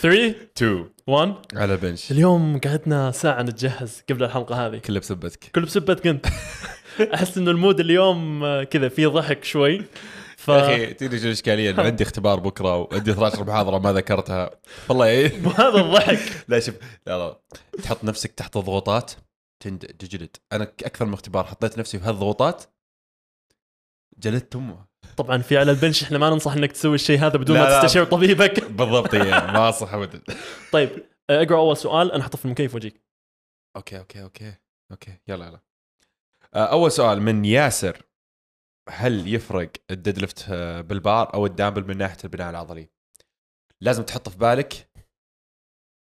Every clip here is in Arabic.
3 2 1 على البنش اليوم قعدنا ساعة نتجهز قبل الحلقة هذه. كله بسبتك. كله بسبتك انت. أحس إنه المود اليوم كذا فيه ضحك شوي. ف يا أخي تدري شو الإشكالية؟ إنه عندي اختبار بكرة وعندي 12 محاضرة ما ذكرتها. والله إيه. وهذا الضحك. لا شوف لا لا. تحط نفسك تحت الضغوطات تجلد. أنا أكثر من اختبار حطيت نفسي في هالضغوطات جلدت امه طبعا في على ال bench إحنا ما ننصح إنك تسوي الشيء هذا بدون ما. تستشير طبيبك. بالضبط يعني ما صح ابدا. طيب آه، اقرأ أول سؤال أنا حطه في المكيف وأجيك. okay okay okay okay يلا يلا. آه، أول سؤال من ياسر هل يفرق ال deadlift آه، بالبار أو الدامبل من ناحية البناء العضلي؟ لازم تحط في بالك.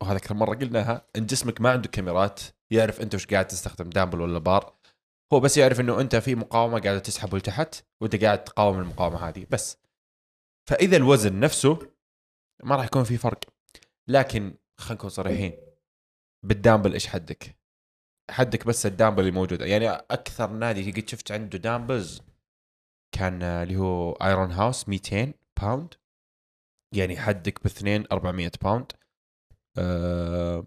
وهذا كم مرة قلناها. إن جسمك ما عنده كاميرات يعرف أنت وش قاعد تستخدم دامبل ولا بار. هو بس يعرف إنه أنت في مقاومة قاعدة تسحبه لتحت وأنت قاعد تقاوم المقاومة هذه بس. فإذا الوزن نفسه ما راح يكون في فرق. لكن خلينا نكون صريحين. بالدامبل إيش حدك؟ حدك بس الدامبل اللي موجود يعني أكثر نادي قد شفت عنده dumbbells كان اللي هو Iron House 200 pound يعني حدك باثنين 400 pound آه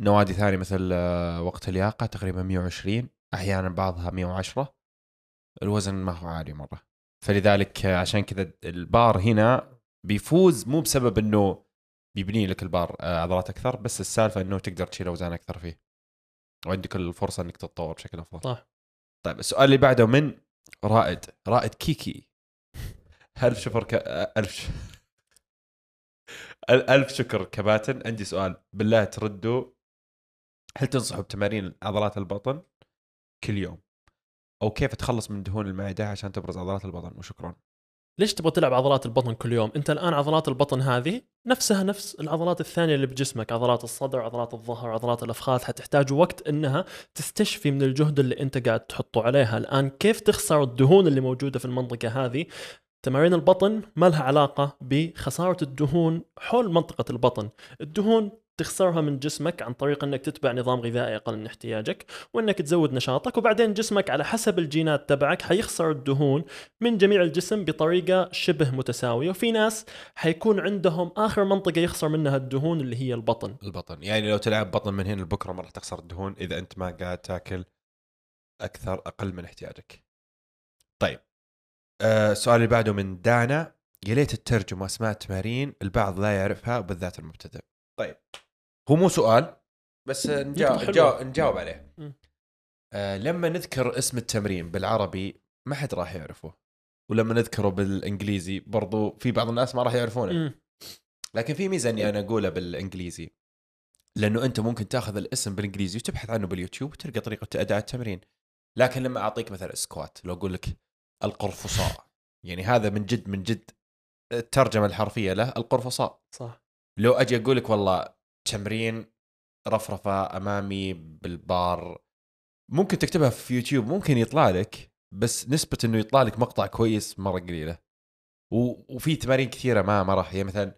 نوادي ثانية مثل آه وقت اللياقه تقريبا 120 أحيانا بعضها 110 الوزن ما هو عالي مرة. فلذلك آه، عشان كذا البار هنا بيفوز مو بسبب إنه بيبني لك البار آه، عضلات أكثر بس السالفة إنه تقدر تشيل أوزان أكثر فيه. وعندك الفرصة إنك تتطور بشكل أفضل. صح. طيب السؤال اللي بعده من رائد. رائد كيكي. الف شكر ك... ألف ش... أل- ألف شكر كباتن. عندي سؤال. بالله تردوا هل تنصحوا بتمارين عضلات البطن؟ كل يوم. أو كيف اتخلص من دهون المعدة عشان تبرز عضلات البطن؟ وشكرا. ليش تبغى تلعب عضلات البطن كل يوم؟ أنت الآن عضلات البطن هذه نفسها نفس العضلات الثانية اللي بجسمك، عضلات الصدر، عضلات الظهر، عضلات الأفخاذ، حتحتاج وقت إنها تستشفي من الجهد اللي أنت قاعد تحطه عليها، الآن كيف تخسر الدهون اللي موجودة في المنطقة هذه؟ تمارين البطن ما لها علاقة بخسارة الدهون حول منطقة البطن، الدهون تخسرها من جسمك عن طريق إنك تتبع نظام غذائي أقل من احتياجك وإنك تزود نشاطك وبعدين جسمك على حسب الجينات تبعك حيخسر الدهون من جميع الجسم بطريقة شبه متساوية. وفي ناس حيكون عندهم آخر منطقة يخسر منها الدهون اللي هي البطن. البطن. يعني لو تلعب بطن من هنا لبكرة ما راح تخسر الدهون إذا أنت ما قاعد تاكل أكثر أقل من احتياجك. طيب. آه السؤال اللي بعده من دانا. يا ليت الترجمة اسماء التمارين البعض لا يعرفها وبالذات المبتدئ. طيب. هو مو سؤال بس نجاوب. نجاوب, نجاوب عليه. آه لما نذكر اسم التمرين بالعربي ما حد راح يعرفه ولما نذكره بالإنجليزي برضو في بعض الناس ما راح يعرفونه. لكن في ميزة إني أنا اقولها بالإنجليزي لأنه أنت ممكن تأخذ الاسم بالإنجليزي وتبحث عنه باليوتيوب وتلقى طريقة أداء التمرين. لكن لما أعطيك مثلا squat لو أقول لك القرفصاء يعني هذا من جد من جد الترجمة الحرفية له القرفصاء. صح. لو أجي أقول لك والله تمرين رفرفة أمامي بالبار. ممكن تكتبها في يوتيوب ممكن يطلع لك بس نسبة إنه يطلع لك مقطع كويس مرة قليلة. و- وفي تمارين كثيرة ما ما راح يعني مثلا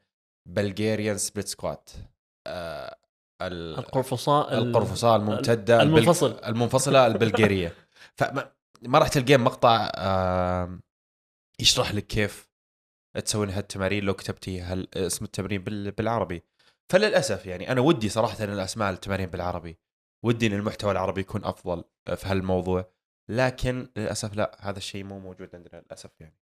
Bulgarian split squat آه ال- القرفصاء ال- القرفصاء الممتدة البل- المنفصل. المنفصلة البلغاريه فما ما راح تلقين مقطع آه يشرح لك كيف تسوين هالتمارين لو كتبتي هال اسم التمرين بال- بالعربي. فللأسف يعني أنا ودي صراحة إن الأسماء التمارين بالعربي ودي إن المحتوى العربي يكون أفضل في هالموضوع لكن للأسف لا هذا الشيء مو موجود عندنا للأسف يعني.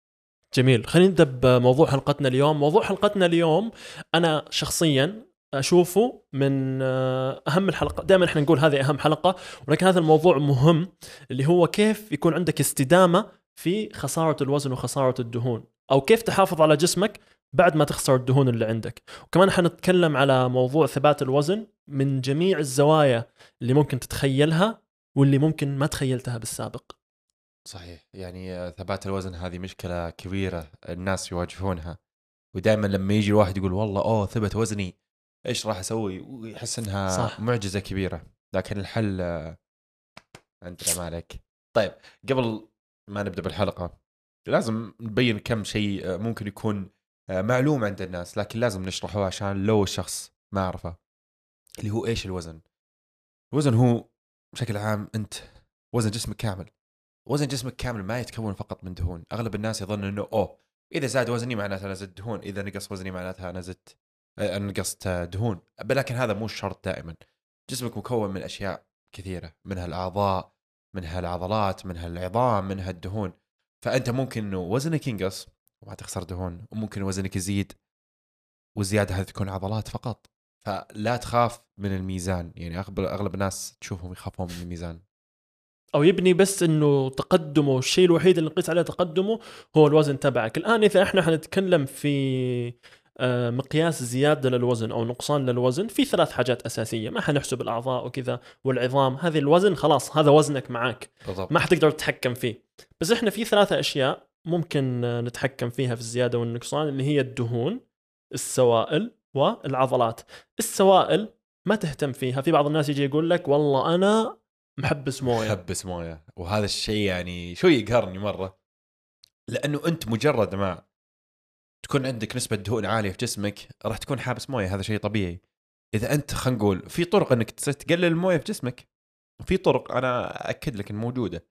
جميل. خلينا نبدأ بموضوع حلقتنا اليوم. موضوع حلقتنا اليوم أنا شخصيا أشوفه من آه، أهم الحلقات دائما إحنا نقول هذه أهم حلقة ولكن هذا الموضوع مهم اللي هو كيف يكون عندك استدامة في خسارة الوزن وخسارة الدهون أو كيف تحافظ على جسمك بعد ما تخسر الدهون اللي عندك. وكمان حنتكلم على موضوع ثبات الوزن من جميع الزوايا اللي ممكن تتخيلها واللي ممكن ما تخيلتها بالسابق. صحيح. يعني آه، ثبات الوزن هذه مشكلة كبيرة الناس يواجهونها. ودائما لما يجي الواحد يقول والله أوه ثبت وزني إيش راح أسوي؟ ويحس إنها صح. معجزة كبيرة. لكن الحل آه، عندنا ما عليك. طيب قبل ما نبدأ بالحلقة لازم نبين كم شيء آه، ممكن يكون معلوم عند الناس لكن لازم نشرحه عشان لو الشخص ما عرفه. اللي هو إيش الوزن؟ الوزن هو بشكل عام أنت وزن جسمك كامل. وزن جسمك كامل ما يتكون فقط من دهون. أغلب الناس يظن إنه أوه إذا زاد وزني معناتها أنا زدت دهون إذا نقص وزني معناتها أنا زدت آه، أنا قصدت آه، دهون. لكن هذا مو شرط دائما. جسمك مكون من أشياء كثيرة منها الاعضاء منها العضلات منها العظام منها الدهون فأنت ممكن إنه وزنك ينقص وما تخسر دهون وممكن وزنك يزيد والزياده هذه تكون عضلات فقط. فلا تخاف من الميزان يعني اغلب أغلب الناس تشوفهم يخافون من الميزان. أو يبني بس إنه تقدمه الشيء الوحيد اللي نقيس عليه تقدمه هو الوزن تبعك. الآن إذا إحنا حنتكلم في آه، مقياس زيادة للوزن أو نقصان للوزن في ثلاث حاجات أساسية. ما حنحسب الأعضاء وكذا والعظام هذه الوزن خلاص هذا وزنك معك بالضبط. ما حتقدر تتحكم فيه. بس إحنا في ثلاثة أشياء ممكن نتحكم فيها في الزيادة والنقصان اللي هي الدهون السوائل والعضلات. السوائل ما تهتم فيها. في بعض الناس يجي يقول لك والله أنا محبس مويه حبس مويه وهذا الشيء يعني شوي يقهرني مرة. لأنه أنت مجرد ما تكون عندك نسبة دهون عالية في جسمك راح تكون حابس مويه هذا شيء طبيعي. إذا أنت خلينا نقول في طرق إنك تقلل الموية في جسمك في طرق أنا اكد لك ان موجودة.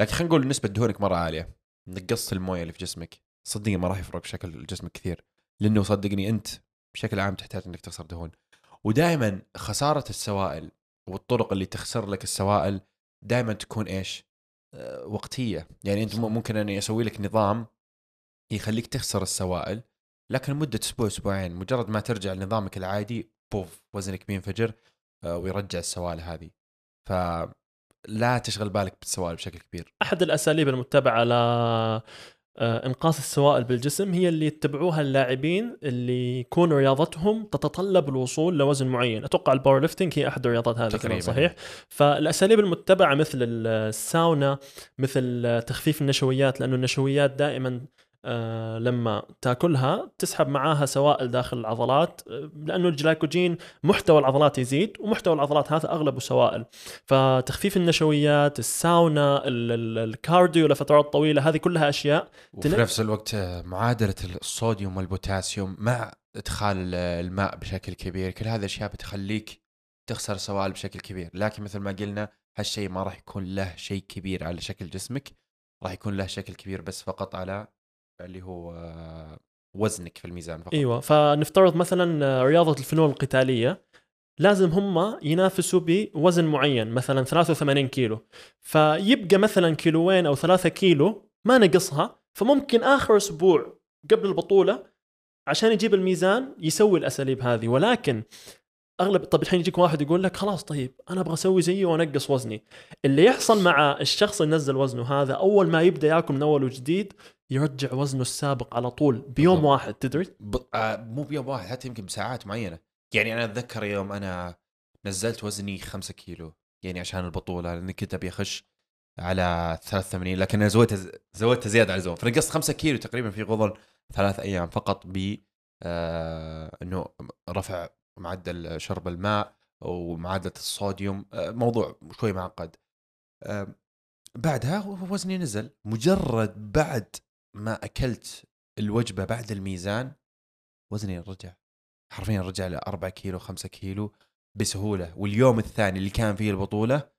لكن خلينا نقول نسبة دهونك مرة عالية. نقصت الموية اللي في جسمك. صدقني ما راح يفرق شكل جسمك كثير لأنه صدقني أنت بشكل عام تحتاج إنك تخسر دهون. ودائما خسارة السوائل والطرق اللي تخسر لك السوائل دائما تكون إيش؟ أه وقتية. يعني أنت ممكن اني أسوي لك نظام يخليك تخسر السوائل لكن مده أسبوع أسبوعين مجرد ما ترجع لنظامك العادي بوف وزنك بينفجر أه ويرجع السوائل هذه. فلا تشغل بالك بالسوائل بشكل كبير. أحد الأساليب المتبعة ل آه، إنقاص السوائل بالجسم هي اللي يتبعوها اللاعبين اللي يكون رياضتهم تتطلب الوصول لوزن معين. أتوقع ال powerlifting هي أحد الرياضات هذه كمان صحيح؟ فالأساليب المتبعة مثل الساونا مثل تخفيف النشويات لأنه النشويات دائما لما تاكلها تسحب معاها سوائل داخل العضلات آه، لأنه الجلايكوجين محتوى العضلات يزيد ومحتوى العضلات هذا اغلبه سوائل فتخفيف النشويات الساونا ال cardio لفترات طويله هذه كلها أشياء وفي نفس الوقت معادلة الصوديوم والبوتاسيوم مع إدخال الماء بشكل كبير كل هذه الأشياء بتخليك تخسر سوائل بشكل كبير. لكن مثل ما قلنا هالشيء ما راح يكون له شيء كبير على شكل جسمك راح يكون له شكل كبير بس فقط على اللي هو وزنك في الميزان فقط. إيوه فنفترض مثلا رياضة الفنون القتالية لازم هم ينافسوا بوزن معين مثلا 83 كيلو. فيبقى مثلا كيلوين أو ثلاثة كيلو ما نقصها فممكن آخر أسبوع قبل البطولة عشان يجيب الميزان يسوي الأساليب هذه. ولكن اغلب طب الحين يجيك واحد يقول لك خلاص طيب أنا أبغى أسوي زيه وأنقص وزني. اللي يحصل مع الشخص اللي نزل وزنه هذا أول ما يبدأ ياكل من أول وجديد يرجع وزنه السابق على طول بيوم بالضبط. واحد تدري؟ ب... آه مو بيوم واحد حتى يمكن بساعات معينة. يعني أنا أتذكر يوم أنا نزلت وزني 5 كيلو يعني عشان البطولة لأني كنت أبي أخش على 83 لكن أنا زودت زودت زيادة على الزوم فنقصت 5 كيلو تقريبا في غضن ثلاث أيام فقط ب آه إنه رفع معدل شرب الماء ومعادلة الصوديوم آه موضوع شوي معقد. بعدها وزني نزل. مجرد بعد ما أكلت الوجبة بعد الميزان وزني رجع. حرفيا رجع ل 4 كيلو 5 كيلو بسهولة. واليوم الثاني اللي كان فيه البطولة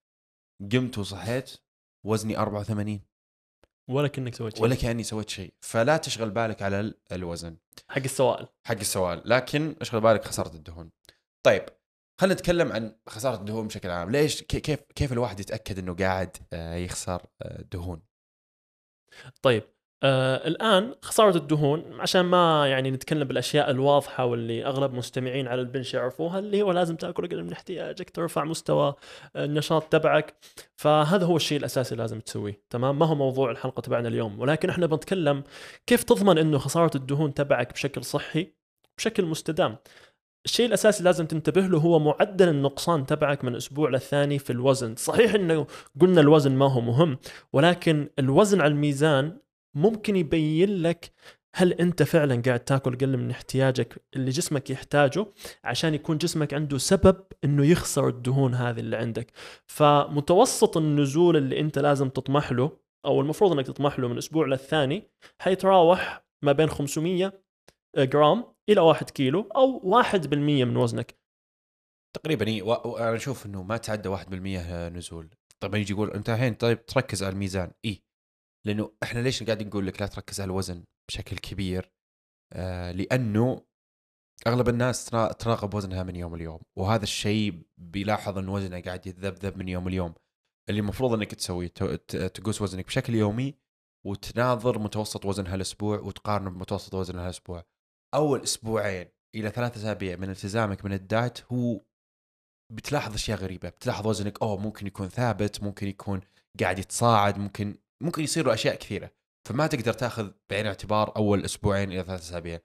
قمت وصحيت وزني 84 ولا كأنك سويت شيء. ولا كأني سويت شيء. فلا تشغل بالك على الوزن. حق السوائل. حق السوائل. لكن اشغل بالك خسارة الدهون. طيب خلينا نتكلم عن خسارة الدهون بشكل عام. ليش كيف كيف الواحد يتأكد إنه قاعد آه، يخسر آه، دهون؟ طيب آه الآن خسارة الدهون عشان ما يعني نتكلم بالأشياء الواضحة واللي أغلب مستمعين على البنش يعرفوها اللي هو لازم تأكل أقل من احتياجك ترفع مستوى النشاط تبعك. فهذا هو الشيء الأساسي لازم تسويه. تمام؟ ما هو موضوع الحلقة تبعنا اليوم. ولكن إحنا بنتكلم كيف تضمن إنه خسارة الدهون تبعك بشكل صحي بشكل مستدام. الشيء الأساسي لازم تنتبه له هو معدل النقصان تبعك من أسبوع للثاني في الوزن. صحيح إنه قلنا الوزن ما هو مهم ولكن الوزن على الميزان ممكن يبين لك هل أنت فعلا قاعد تاكل أقل من احتياجك اللي جسمك يحتاجه عشان يكون جسمك عنده سبب إنه يخسر الدهون هذه اللي عندك. فمتوسط النزول اللي أنت لازم تطمح له أو المفروض إنك تطمح له من أسبوع للثاني حيتراوح ما بين 500 جرام إلى 1 كيلو أو 1% من وزنك. تقريبا إي أنا أشوف إنه ما تعدى 1% نزول. طبعا يجي يقول أنت الحين طيب تركز على الميزان. إي. لأنه إحنا ليش قاعدين نقول لك لا تركز على الوزن بشكل كبير؟ آه لأنه أغلب الناس ترا- تراقب وزنها من يوم ليوم وهذا الشيء بيلاحظ إن وزنه قاعد يتذبذب من يوم ليوم. اللي المفروض إنك تسويه تقوس وزنك بشكل يومي وتناظر متوسط وزن هالاسبوع وتقارنه بمتوسط وزن هالاسبوع أول أسبوعين إلى ثلاثة أسابيع من التزامك من الدايت هو بتلاحظ أشياء غريبة بتلاحظ وزنك أوه ممكن يكون ثابت ممكن يكون قاعد يتصاعد ممكن ممكن يصير له أشياء كثيرة. فما تقدر تأخذ بعين الاعتبار أول أسبوعين إلى ثلاثة أسابيع.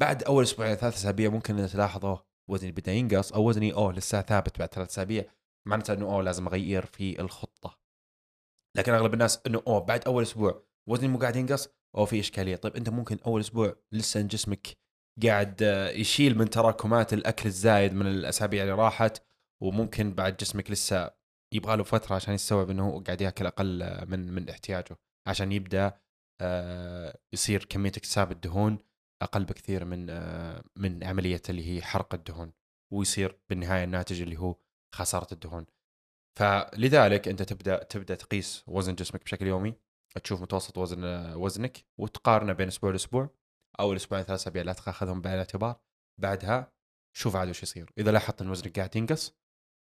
بعد أول أسبوعين ثلاث أسابيع ممكن إن تلاحظ اوه وزني بدأ ينقص أو وزني أوه لسه ثابت بعد ثلاث أسابيع. معناته إنه أوه لازم أغير في الخطة. لكن أغلب الناس إنه أوه بعد أول أسبوع وزني مو قاعد ينقص؟ أو في إشكالية. طيب أنت ممكن أول أسبوع لسه جسمك قاعد آه، يشيل من تراكمات الأكل الزايد من الأسابيع اللي راحت وممكن بعد جسمك لسه يبغى له فترة عشان يستوعب إنه هو قاعد ياكل أقل من من احتياجه عشان يبدأ آه، يصير كمية اكتساب الدهون أقل بكثير من آه، من عملية اللي هي حرق الدهون ويصير بالنهاية الناتج اللي هو خسارة الدهون. فلذلك أنت تبدأ تبدأ تقيس وزن جسمك بشكل يومي تشوف متوسط وزن وزنك وتقارنه بين أسبوع لأسبوع أو الاسبوعين ثلاث أسابيع لا تاخذهم بعين الاعتبار بعدها شوف عاد وش يصير. إذا لاحظت إن وزنك قاعد ينقص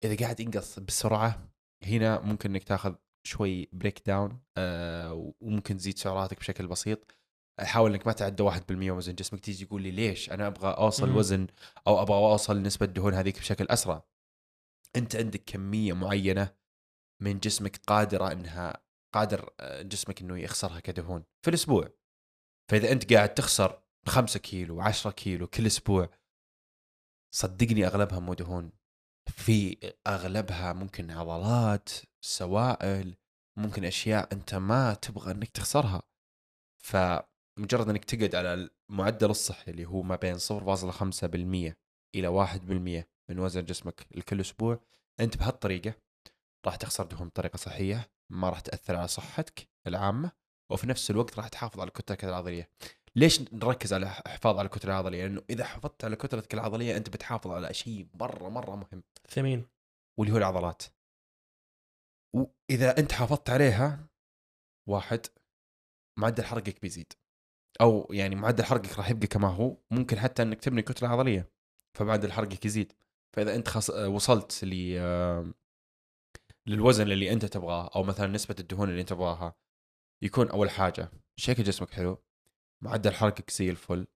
إذا قاعد ينقص بسرعة هنا ممكن إنك تاخذ شوي break down آه وممكن تزيد سعراتك بشكل بسيط. حاول إنك ما تعدى 1% وزن. جسمك تيجي تقول لي ليش؟ أنا أبغى أوصل مم. وزن أو أبغى أوصل نسبة دهون هذيك بشكل أسرع. أنت عندك كمية معينة من جسمك قادرة إنها قادر آه، جسمك إنه يخسرها كدهون في الأسبوع. فإذا أنت قاعد تخسر 5 كيلو 10 كيلو كل أسبوع صدقني أغلبها مو دهون. في أغلبها ممكن عضلات سوائل ممكن أشياء أنت ما تبغى إنك تخسرها. فمجرد إنك تقعد على المعدل الصحي اللي هو ما بين 0.5% إلى 1% من وزن جسمك لكل أسبوع أنت بهالطريقة راح تخسر دهون بطريقة صحيه ما راح تأثر على صحتك العامة وفي نفس الوقت راح تحافظ على كتلتك العضلية. ليش نركز على الحفاظ على الكتلة العضلية؟ لأنه إذا حافظت على كتلتك العضلية أنت بتحافظ على شيء مرة مرة مهم. ثمين. واللي هو العضلات. وإذا أنت حافظت عليها واحد معدل حرقك بيزيد. أو يعني معدل حرقك راح يبقى كما هو. ممكن حتى إنك تبني كتلة عضلية فمعدل حرقك يزيد. فإذا أنت خص... وصلت ل للوزن اللي أنت تبغاه أو مثلا نسبة الدهون اللي أنت تبغاها يكون أول حاجة شكل جسمك حلو. معدل حرقك زي الفل.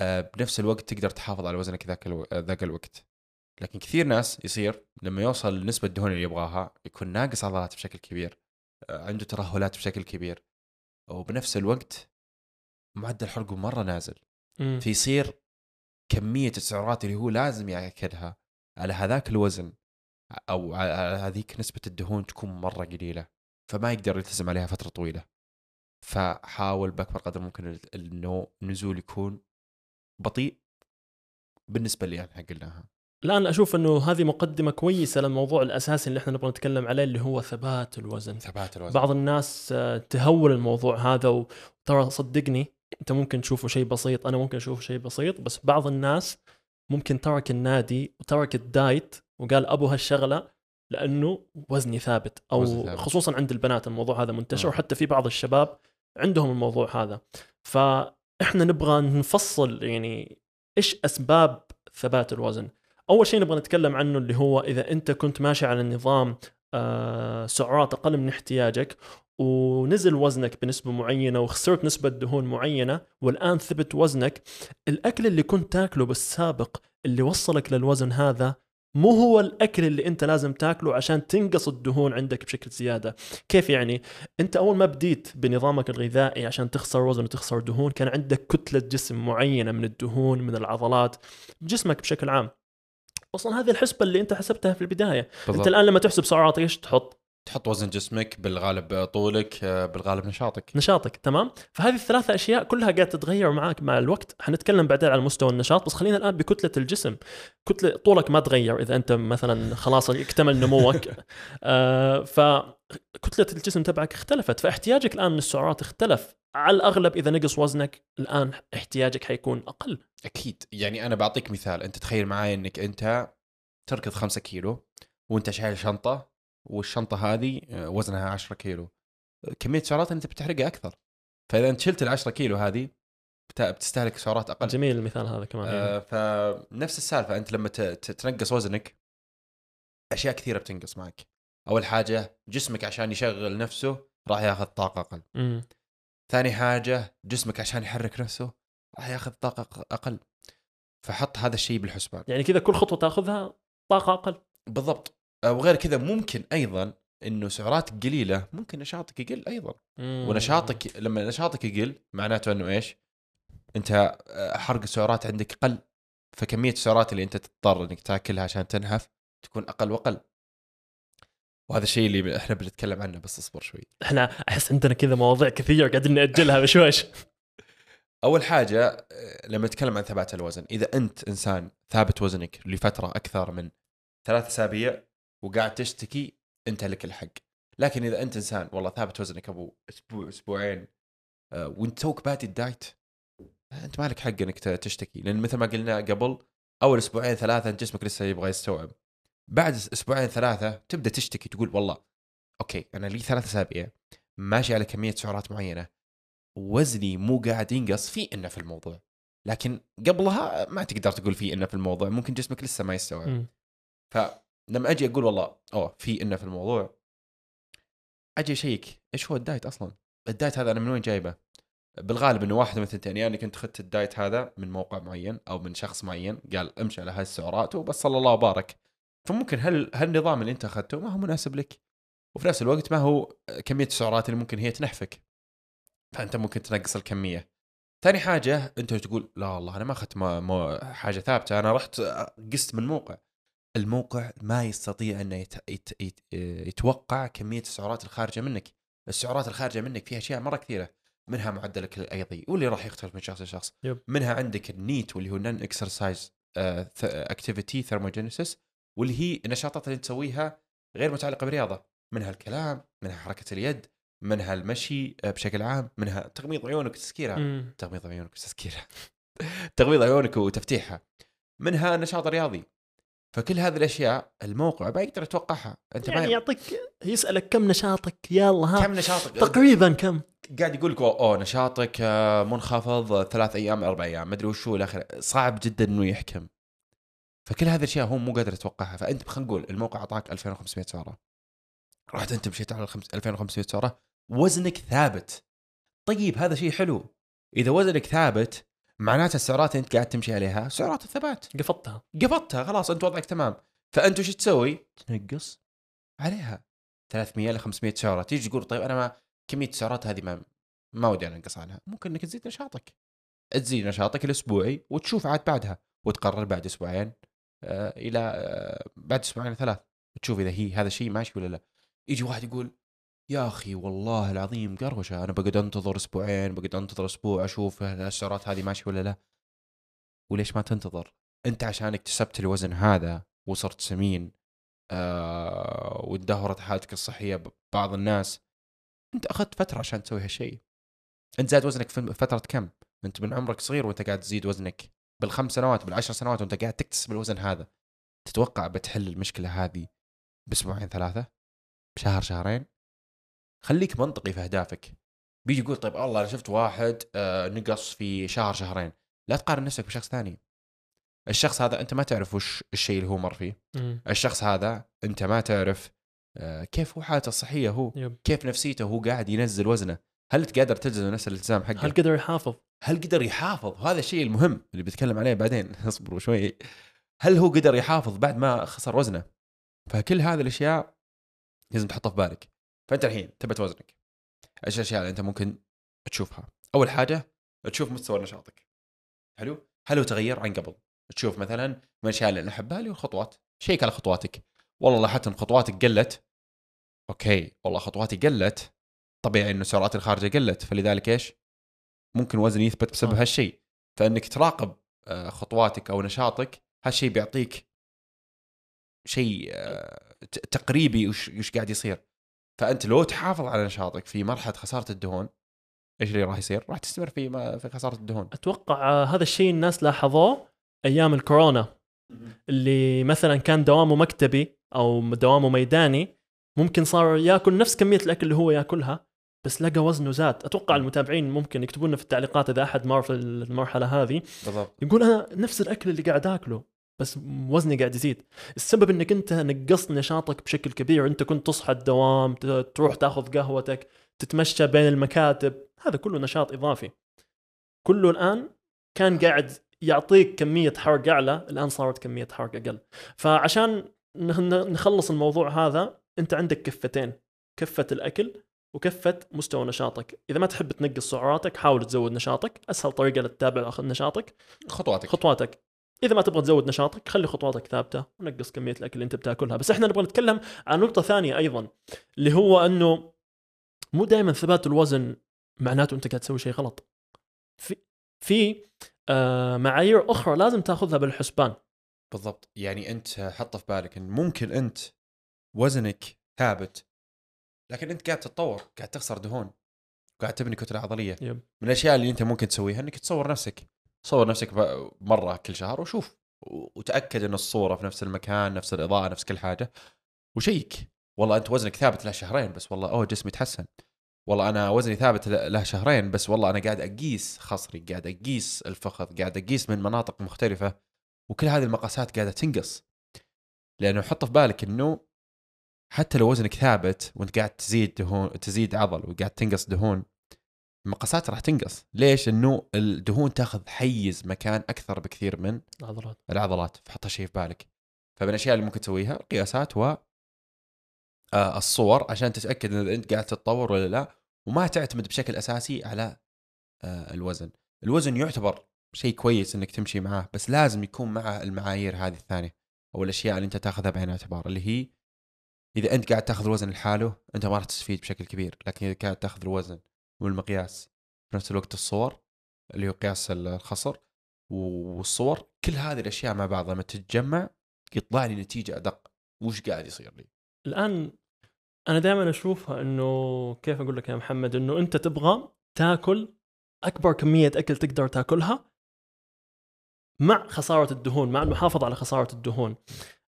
آه، بنفس الوقت تقدر تحافظ على وزنك ذاك ألو... آه، ذاك الوقت. لكن كثير ناس يصير لما يوصل لنسبة الدهون اللي يبغاها يكون ناقص عضلات بشكل كبير آه، عنده ترهلات بشكل كبير. وبنفس الوقت معدل حرقه مرة نازل. مم. فيصير كمية السعرات اللي هو لازم ياكلها على هذاك الوزن أو على على هذيك نسبة الدهون تكون مرة قليلة فما يقدر يلتزم عليها فترة طويلة. فحاول بأكبر قدر ممكن إنه النزول يكون بطيء بالنسبة اللي إحنا قلناها الآن أشوف إنه هذه مقدمة كويسة للموضوع الأساسي اللي إحنا نبغى نتكلم عليه اللي هو ثبات الوزن ثبات الوزن بعض الناس آه، تهول الموضوع هذا وترى صدقني أنت ممكن تشوفه شيء بسيط أنا ممكن أشوفه شيء بسيط بس بعض الناس ممكن ترك النادي وترك الدايت وقال أبو هالشغلة لأنه وزني ثابت أو وزن ثابت. خصوصا عند البنات الموضوع هذا منتشر آه. وحتى في بعض الشباب عندهم الموضوع هذا. فإحنا نبغى نفصل يعني إيش أسباب ثبات الوزن. أول شيء نبغى نتكلم عنه اللي هو إذا أنت كنت ماشي على نظام آه سعرات أقل من احتياجك ونزل وزنك بنسبة معينة وخسرت نسبة دهون معينة والآن ثبت وزنك الأكل اللي كنت تاكله بالسابق اللي وصلك للوزن هذا مو هو الأكل اللي أنت لازم تاكله عشان تنقص الدهون عندك بشكل زيادة كيف يعني؟ أنت أول ما بديت بنظامك الغذائي عشان تخسر وزن وتخسر دهون كان عندك كتلة جسم معينة من الدهون من العضلات جسمك بشكل عام أصلا هذه الحسبة اللي أنت حسبتها في البداية بالضبط. أنت الآن لما تحسب سعراتك إيش تحط تحط وزن جسمك بالغالب طولك آه، بالغالب نشاطك. نشاطك تمام؟ فهذه الثلاثة أشياء كلها قاعد تتغير معك مع الوقت. حنتكلم بعدين على مستوى النشاط بس خلينا الآن بكتلة الجسم. كتلة طولك ما تغير إذا أنت مثلا خلاص اكتمل نموك. آه فكتلة الجسم تبعك اختلفت فاحتياجك الآن من السعرات اختلف. على الأغلب إذا نقص وزنك الآن احتياجك حيكون أقل. أكيد. يعني أنا بعطيك مثال. أنت تخيل معي إنك أنت تركض 5 كيلو وأنت شايل شنطة والشنطة هذه آه، وزنها 10 كيلو. كمية سعرات أنت بتحرقها أكثر. فإذا انت شلت ال 10 كيلو هذه بت- بتستهلك سعرات أقل. جميل المثال هذا كمان آه فنفس السالفة أنت لما تنقص وزنك أشياء كثيرة بتنقص معك. أول حاجة جسمك عشان يشغل نفسه راح ياخذ طاقة أقل. مم. ثاني حاجة جسمك عشان يحرك نفسه راح ياخذ طاقة أقل. فحط هذا الشيء بالحسبان. يعني كذا كل خطوة تاخذها طاقة أقل. بالضبط. وغير كذا ممكن أيضا إنه سعراتك قليلة ممكن نشاطك يقل أيضا. مم. ونشاطك لما نشاطك يقل معناته إنه إيش؟ أنت آه، حرق السعرات عندك قل فكمية السعرات اللي أنت تضطر إنك تاكلها عشان تنحف تكون أقل وأقل. وهذا الشيء اللي إحنا بنتكلم عنه بس اصبر شوي. إحنا أحس عندنا كذا مواضيع كثير قاعدين نأجلها بشويش. أول حاجة آه، لما نتكلم عن ثبات الوزن إذا أنت إنسان ثابت وزنك لفترة أكثر من ثلاث أسابيع وقاعد تشتكي انت لك الحق. لكن إذا أنت إنسان والله ثابت وزنك أبو أسبوع أسبوعين آه، وانت توك بادي ال diet أنت مالك حق إنك تشتكي. لأن مثل ما قلنا قبل أول أسبوعين ثلاثة أنت جسمك لسه يبغى يستوعب. بعد أسبوعين ثلاثة تبدأ تشتكي تقول والله okay أنا لي ثلاث أسابيع ماشي على كمية سعرات معينة وزني مو قاعد ينقص في إنه في الموضوع. لكن قبلها ما تقدر تقول في إنه في الموضوع ممكن جسمك لسه ما يستوعب. مم. فلما أجي أقول والله أوه في إنه في الموضوع أجي أشيك إيش هو ال diet أصلا؟ ال diet هذا أنا من وين جايبه؟ بالغالب إنه واحد من الثنتين يعني كنت اخذت ال diet هذا من موقع معين أو من شخص معين قال امشي على هاي السعرات وبس صلى الله وبارك فممكن هل هالنظام اللي أنت أخذته ما هو مناسب لك وفي نفس الوقت ما هو كمية السعرات اللي ممكن هي تنحفك فأنت ممكن تنقص الكمية ثاني حاجة أنت تقول لا والله أنا ما أخذت حاجة ثابتة أنا رحت قست من موقع الموقع ما يستطيع انه يت... يت... يت... يتوقع كمية السعرات الخارجة منك. السعرات الخارجة منك فيها أشياء مرة كثيرة. منها معدلك الأيضي واللي راح يختلف من شخص لشخص. yep. منها عندك ال NEAT واللي هو non-exercise activity thermogenesis واللي هي النشاطات اللي تسويها غير متعلقة بالرياضة. منها الكلام منها حركة اليد منها المشي آه، بشكل عام منها تغميض عيونك وتسكيرها. تغميض عيونك وتسكيرها. تغميض عيونك وتفتيحها. منها النشاط الرياضي فكل هذه الأشياء الموقع ما يقدر يتوقعها. أنت يعني ما يعطيك يسألك كم نشاطك؟ يلا ها كم نشاطك؟ تقريبا كم؟ قاعد يقول لك اوه نشاطك آه، منخفض ثلاث أيام أربع أيام ما أدري وش هو الآخر صعب جدا إنه يحكم. فكل هذه الأشياء هو مو قادر يتوقعها. فأنت خلينا نقول الموقع أعطاك 2500 سعرة. رحت أنت مشيت على الخمس- 2500 سعرة. وزنك ثابت. طيب هذا شيء حلو. إذا وزنك ثابت معناته السعرات انت قاعد تمشي عليها سعرات الثبات. قفطتها قبضتها خلاص انت وضعك تمام. فأنت وش تسوي؟ تنقص. عليها. 300 ل 500 سعرة. تيجي تقول طيب أنا ما كمية السعرات هذه ما ما ودي أنا أنقص عنها ممكن إنك تزيد نشاطك. تزيد نشاطك الأسبوعي وتشوف عاد بعدها. وتقرر بعد أسبوعين آه إلى آه بعد أسبوعين ثلاث. تشوف إذا هي هذا الشيء ماشي ولا لا. يجي واحد يقول يا أخي والله العظيم قروشة أنا بقعد أنتظر أسبوعين بقعد أنتظر أسبوع أشوف السعرات هذه ماشي ولا لا. وليش ما تنتظر؟ أنت عشان اكتسبت الوزن هذا وصرت سمين آه وتدهورت حالتك الصحية ببعض الناس أنت أخذت فترة عشان تسوي هالشيء. أنت زاد وزنك في فترة كم؟ أنت من عمرك صغير وأنت قاعد تزيد وزنك؟ بالخمس سنوات بالعشر سنوات وأنت قاعد تكتسب الوزن هذا. تتوقع بتحل المشكلة هذه بأسبوعين ثلاثة؟ بشهر شهرين؟ خليك منطقي في أهدافك. بيجي يقول طيب الله أنا شفت واحد آه نقص في شهر شهرين. لا تقارن نفسك بشخص ثاني. الشخص هذا أنت ما تعرف وش الشيء اللي هو مر فيه. مم. الشخص هذا أنت ما تعرف آه، كيف هو حالته الصحية هو يب. كيف نفسيته هو قاعد ينزل وزنه. هل قادر تلتزم نفس الالتزام حقه؟ هل قدر يحافظ؟ هل قدر يحافظ؟ هذا الشيء المهم اللي بتكلم عليه بعدين. اصبروا شوي. هل هو قدر يحافظ بعد ما خسر وزنه؟ فكل هذه الأشياء لازم تحطها في بالك. فأنت الحين ثبت وزنك إيش الأشياء اللي أنت ممكن تشوفها؟ أول حاجة تشوف مستوى نشاطك. حلو؟ هل هو تغير عن قبل؟ تشوف مثلا من الأشياء اللي أنا احبها اللي هو الخطوات. شيك على خطواتك. والله لاحظت إن خطواتك قلت. أوكي والله خطواتي قلت. طبيعي انه سعرات الخارجه قلت. فلذلك إيش؟ ممكن وزني يثبت بسبب. هالشيء. فإنك تراقب آه، خطواتك أو نشاطك هالشيء بيعطيك شيء آه، تقريبي وش قاعد يصير. فأنت لو تحافظ على نشاطك في مرحلة خسارة الدهون إيش اللي راح يصير؟ راح تستمر في ما- في خسارة الدهون. أتوقع آه، هذا الشيء الناس لاحظوه أيام الكورونا اللي مثلا كان دوامه مكتبي أو دوامه ميداني ممكن صار يأكل نفس كمية الأكل اللي هو يأكلها بس لقى وزنه زاد. أتوقع المتابعين ممكن يكتبوا لنا في التعليقات إذا أحد مر في المرحلة هذه. بالضبط. يقول أنا نفس الأكل اللي قاعد آكله بس وزني قاعد يزيد. السبب إنك أنت نقصت نشاطك بشكل كبير أنت كنت تصحى الدوام تروح تاخذ قهوتك تتمشى بين المكاتب هذا كله نشاط إضافي. كله الآن كان قاعد يعطيك كمية حرق أعلى الآن صارت كمية حرق أقل. فعشان نخلص الموضوع هذا أنت عندك كفتين كفة الأكل وكفة مستوى نشاطك. إذا ما تحب تنقص سعراتك حاول تزود نشاطك أسهل طريقة لتتابع نشاطك. خطواتك. خطواتك. إذا ما تبغى تزود نشاطك خلي خطواتك ثابتة ونقص كمية الأكل اللي أنت بتأكلها. بس إحنا نبغى نتكلم عن نقطة ثانية أيضا اللي هو إنه مو دائما ثبات الوزن معناته أنت قاعد تسوي شيء غلط. في في آه معايير أخرى لازم تأخذها بالحسبان. بالضبط. يعني أنت حط في بالك إن ممكن أنت وزنك ثابت لكن أنت قاعد تتطور قاعد تخسر دهون قاعد تبني كتلة عضلية. يب. من الأشياء اللي أنت ممكن تسويها إنك تصور نفسك. صور نفسك مرة كل شهر وشوف وتأكد إن الصورة في نفس المكان نفس الإضاءة نفس كل حاجة. وشيك. والله أنت وزنك ثابت له شهرين بس والله أوه جسمي تحسن والله أنا وزني ثابت له شهرين بس والله أنا قاعد أقيس خصري قاعد أقيس الفخذ قاعد أقيس من مناطق مختلفة. وكل هذه المقاسات قاعدة تنقص. لأنه حط في بالك إنه حتى لو وزنك ثابت وأنت قاعد تزيد دهون تزيد عضل وقاعد تنقص دهون المقاسات راح تنقص. ليش؟ إنه الدهون تاخذ حيز مكان أكثر بكثير من العضلات. العضلات. فحط هالشيء في بالك. فمن الأشياء اللي ممكن تسويها القياسات و آه، الصور عشان تتأكد إن أنت قاعد تتطور ولا لا وما تعتمد بشكل أساسي على آه، الوزن. الوزن يعتبر شيء كويس إنك تمشي معاه بس لازم يكون مع المعايير هذه الثانية أو الأشياء اللي أنت تاخذها بعين الاعتبار اللي هي إذا أنت قاعد تاخذ الوزن لحاله أنت ما راح تستفيد بشكل كبير. لكن إذا قاعد تاخذ الوزن والمقياس. في نفس الوقت الصور اللي هو قياس الخصر والصور. كل هذه الأشياء مع بعض لما تتجمع يطلع لي نتيجة أدق. وش قاعد يصير لي؟ الآن أنا دائما أشوفها إنه كيف أقول لك يا محمد إنه أنت تبغى تاكل أكبر كمية أكل تقدر تاكلها مع خسارة الدهون مع المحافظة على خسارة الدهون.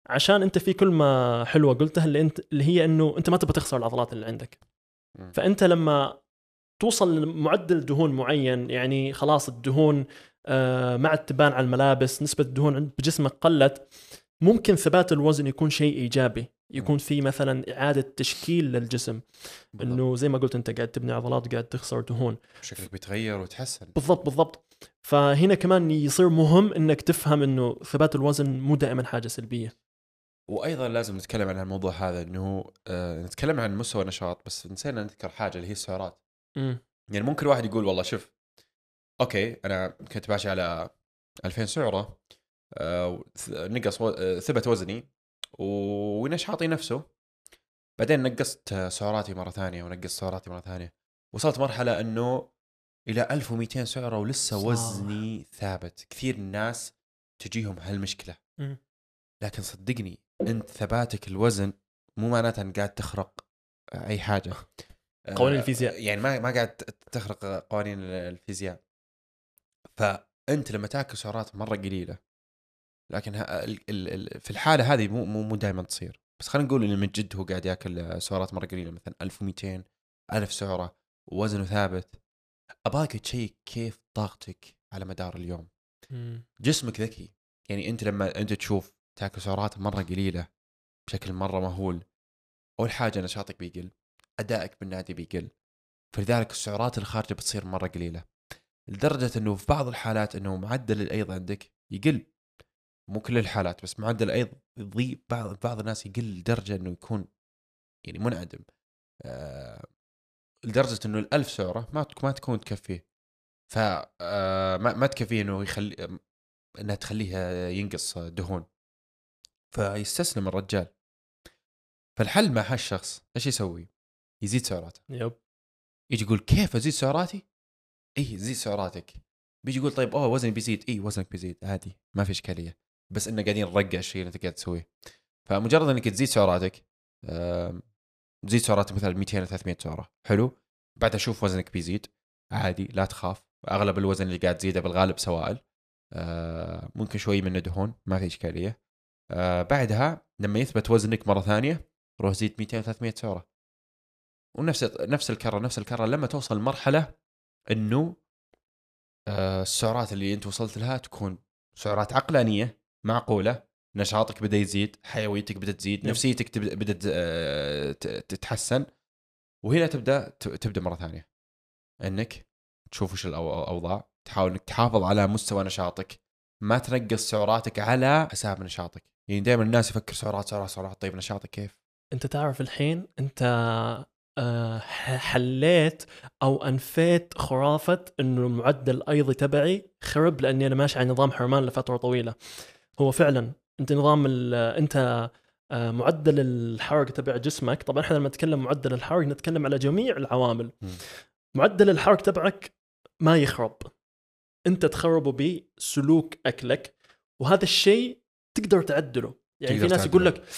عشان أنت في كلمة حلوة قلتها اللي انت اللي هي إنه أنت ما تبغى تخسر العضلات اللي عندك. فأنت لما توصل لمعدل دهون معين يعني خلاص الدهون آه، ما عاد تبان على الملابس نسبة الدهون عند- بجسمك قلت. ممكن ثبات الوزن يكون شيء إيجابي يكون في مثلا إعادة تشكيل للجسم إنه زي ما قلت أنت قاعد تبني عضلات وقاعد تخسر دهون. شكلك بيتغير وتحسن. بالضبط بالضبط. فهنا كمان يصير مهم إنك تفهم إنه ثبات الوزن مو دائما حاجة سلبية. وأيضا لازم نتكلم عن الموضوع هذا إنه آه نتكلم عن مستوى النشاط بس نسينا نذكر حاجة اللي هي السعرات. امم يعني ممكن واحد يقول والله شوف أوكي أنا كنت ماشي على 2000 سعرة آه نقص و... آه، ثبت وزني ونشاطي نفسه. بعدين نقصت سعراتي مرة ثانية ونقصت سعراتي مرة ثانية وصلت مرحلة إنه إلى 1200 سعرة ولسه صح. وزني ثابت. كثير الناس تجيهم هالمشكلة. مم. لكن صدقني أنت ثباتك الوزن مو معناته إنك قاعد تخرق أي حاجة. قوانين آه، الفيزياء. يعني ما ما قاعد تخرق قوانين الفيزياء. فأنت لما تاكل سعرات مرة قليلة لكن ال- ال- في الحالة هذه مو مو, مو دائما تصير. بس خلينا نقول انه من جد هو قاعد ياكل سعرات مرة قليلة مثلا 1200 1000 سعرة ووزنه ثابت. أبغاك تشيك كيف طاقتك على مدار اليوم. جسمك ذكي. يعني أنت لما أنت تشوف تاكل سعرات مرة قليلة بشكل مرة مهول أول حاجة نشاطك بيقل. أدائك بالنادي بيقل. فلذلك السعرات الخارجه بتصير مرة قليلة. لدرجة إنه في بعض الحالات إنه معدل الأيض عندك يقل. مو كل الحالات بس معدل الأيض يضيق بعض بعض الناس يقل لدرجة إنه يكون يعني منعدم. آه لدرجة إنه الألف سعرة ما ما تكون تكفيه. ف آه، ما ما تكفيه إنه يخلي إنها تخليه ينقص دهون. فيستسلم الرجال. فالحل مع هالشخص إيش يسوي؟ يزيد سعراته. يب. يجي يقول كيف أزيد سعراتي؟ اي زيد سعراتك. بيجي يقول طيب أوه وزني بيزيد. اي وزنك بيزيد. عادي ما في إشكالية. بس إنه قاعدين نرقع الشيء اللي أنت قاعد تسويه. فمجرد إنك تزيد سعراتك تزيد سعراتك مثلا 200 ل 300 سعرة. حلو. بعدها شوف وزنك بيزيد. عادي لا تخاف. أغلب الوزن اللي قاعد تزيده بالغالب سوائل. آه، ممكن شوي منه دهون ما في إشكالية. آه، بعدها لما يثبت وزنك مرة ثانية روح زيد 200 300 سعرة. ونفس نفس الكرة نفس الكرة لما توصل لمرحله إنه آه، السعرات اللي أنت وصلت لها تكون سعرات عقلانية معقولة نشاطك بدأ يزيد حيويتك بدأت تزيد نعم. نفسيتك بدأت آه، تتحسن. وهنا تبدأ تبدأ مرة ثانية. إنك تشوف وش الأوضاع تحاول إنك تحافظ على مستوى نشاطك. ما تنقص سعراتك على حساب نشاطك. يعني دائما الناس يفكر سعرات سعرات سعرات طيب نشاطك كيف؟ أنت تعرف الحين أنت حليت أو أنفيت خرافة إنه المعدل الايضي تبعي خرب لأني أنا ماشي على نظام حرمان لفترة طويلة هو فعلا أنت نظام أنت آه، معدل الحرق تبع جسمك طبعا إحنا لما نتكلم معدل الحرق نتكلم على جميع العوامل مم. معدل الحرق تبعك ما يخرب أنت تخربه بسلوك أكلك وهذا الشيء تقدر تعدله يعني في ناس يقول تعدله. لك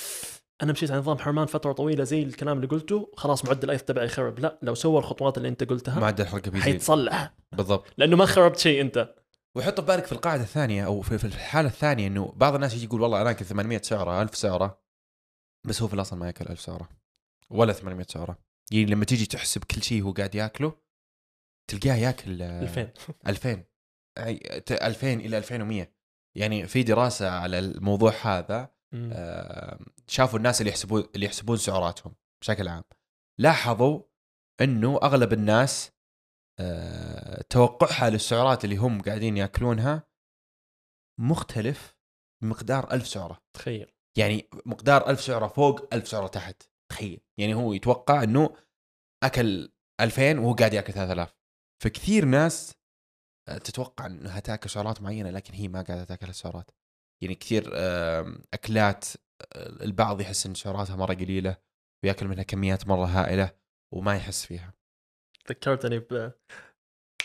أنا مشيت على نظام حرمان فترة طويلة زي الكلام اللي قلته خلاص معدل الأيض تبعي خرب لا لو سوى الخطوات اللي أنت قلتها معدل الحركة بيزيد. حيتصلح. بالضبط. لأنه ما خربت شيء أنت. وحط في بالك في القاعدة الثانية أو في الحالة الثانية إنه بعض الناس يجي يقول والله أنا أكل 800 سعرة 1000 سعرة. بس هو في الأصل ما يأكل 1000 سعرة. ولا 800 سعرة. يعني لما تيجي تحسب كل شيء هو قاعد يأكله تلقاه يأكل آه، 2000 2000 أي- ت- 2000 إلى 2100 يعني في دراسة على الموضوع هذا. آه، شافوا الناس اللي يحسبون اللي يحسبون سعراتهم بشكل عام. لاحظوا إنه أغلب الناس آه، توقعها للسعرات اللي هم قاعدين يأكلونها مختلف بمقدار ألف سعرة. تخيل. يعني مقدار ألف سعرة فوق ألف سعرة تحت. تخيل. يعني هو يتوقع إنه أكل 2000 وهو قاعد يأكل 3000 فكثير ناس آه، تتوقع إنها تأكل سعرات معينة لكن هي ما قاعدة تأكل السعرات يعني كثير أكلات آه، البعض يحس إن سعراتها مرة قليلة ويأكل منها كميات مرة هائلة وما يحس فيها. ذكرتني ب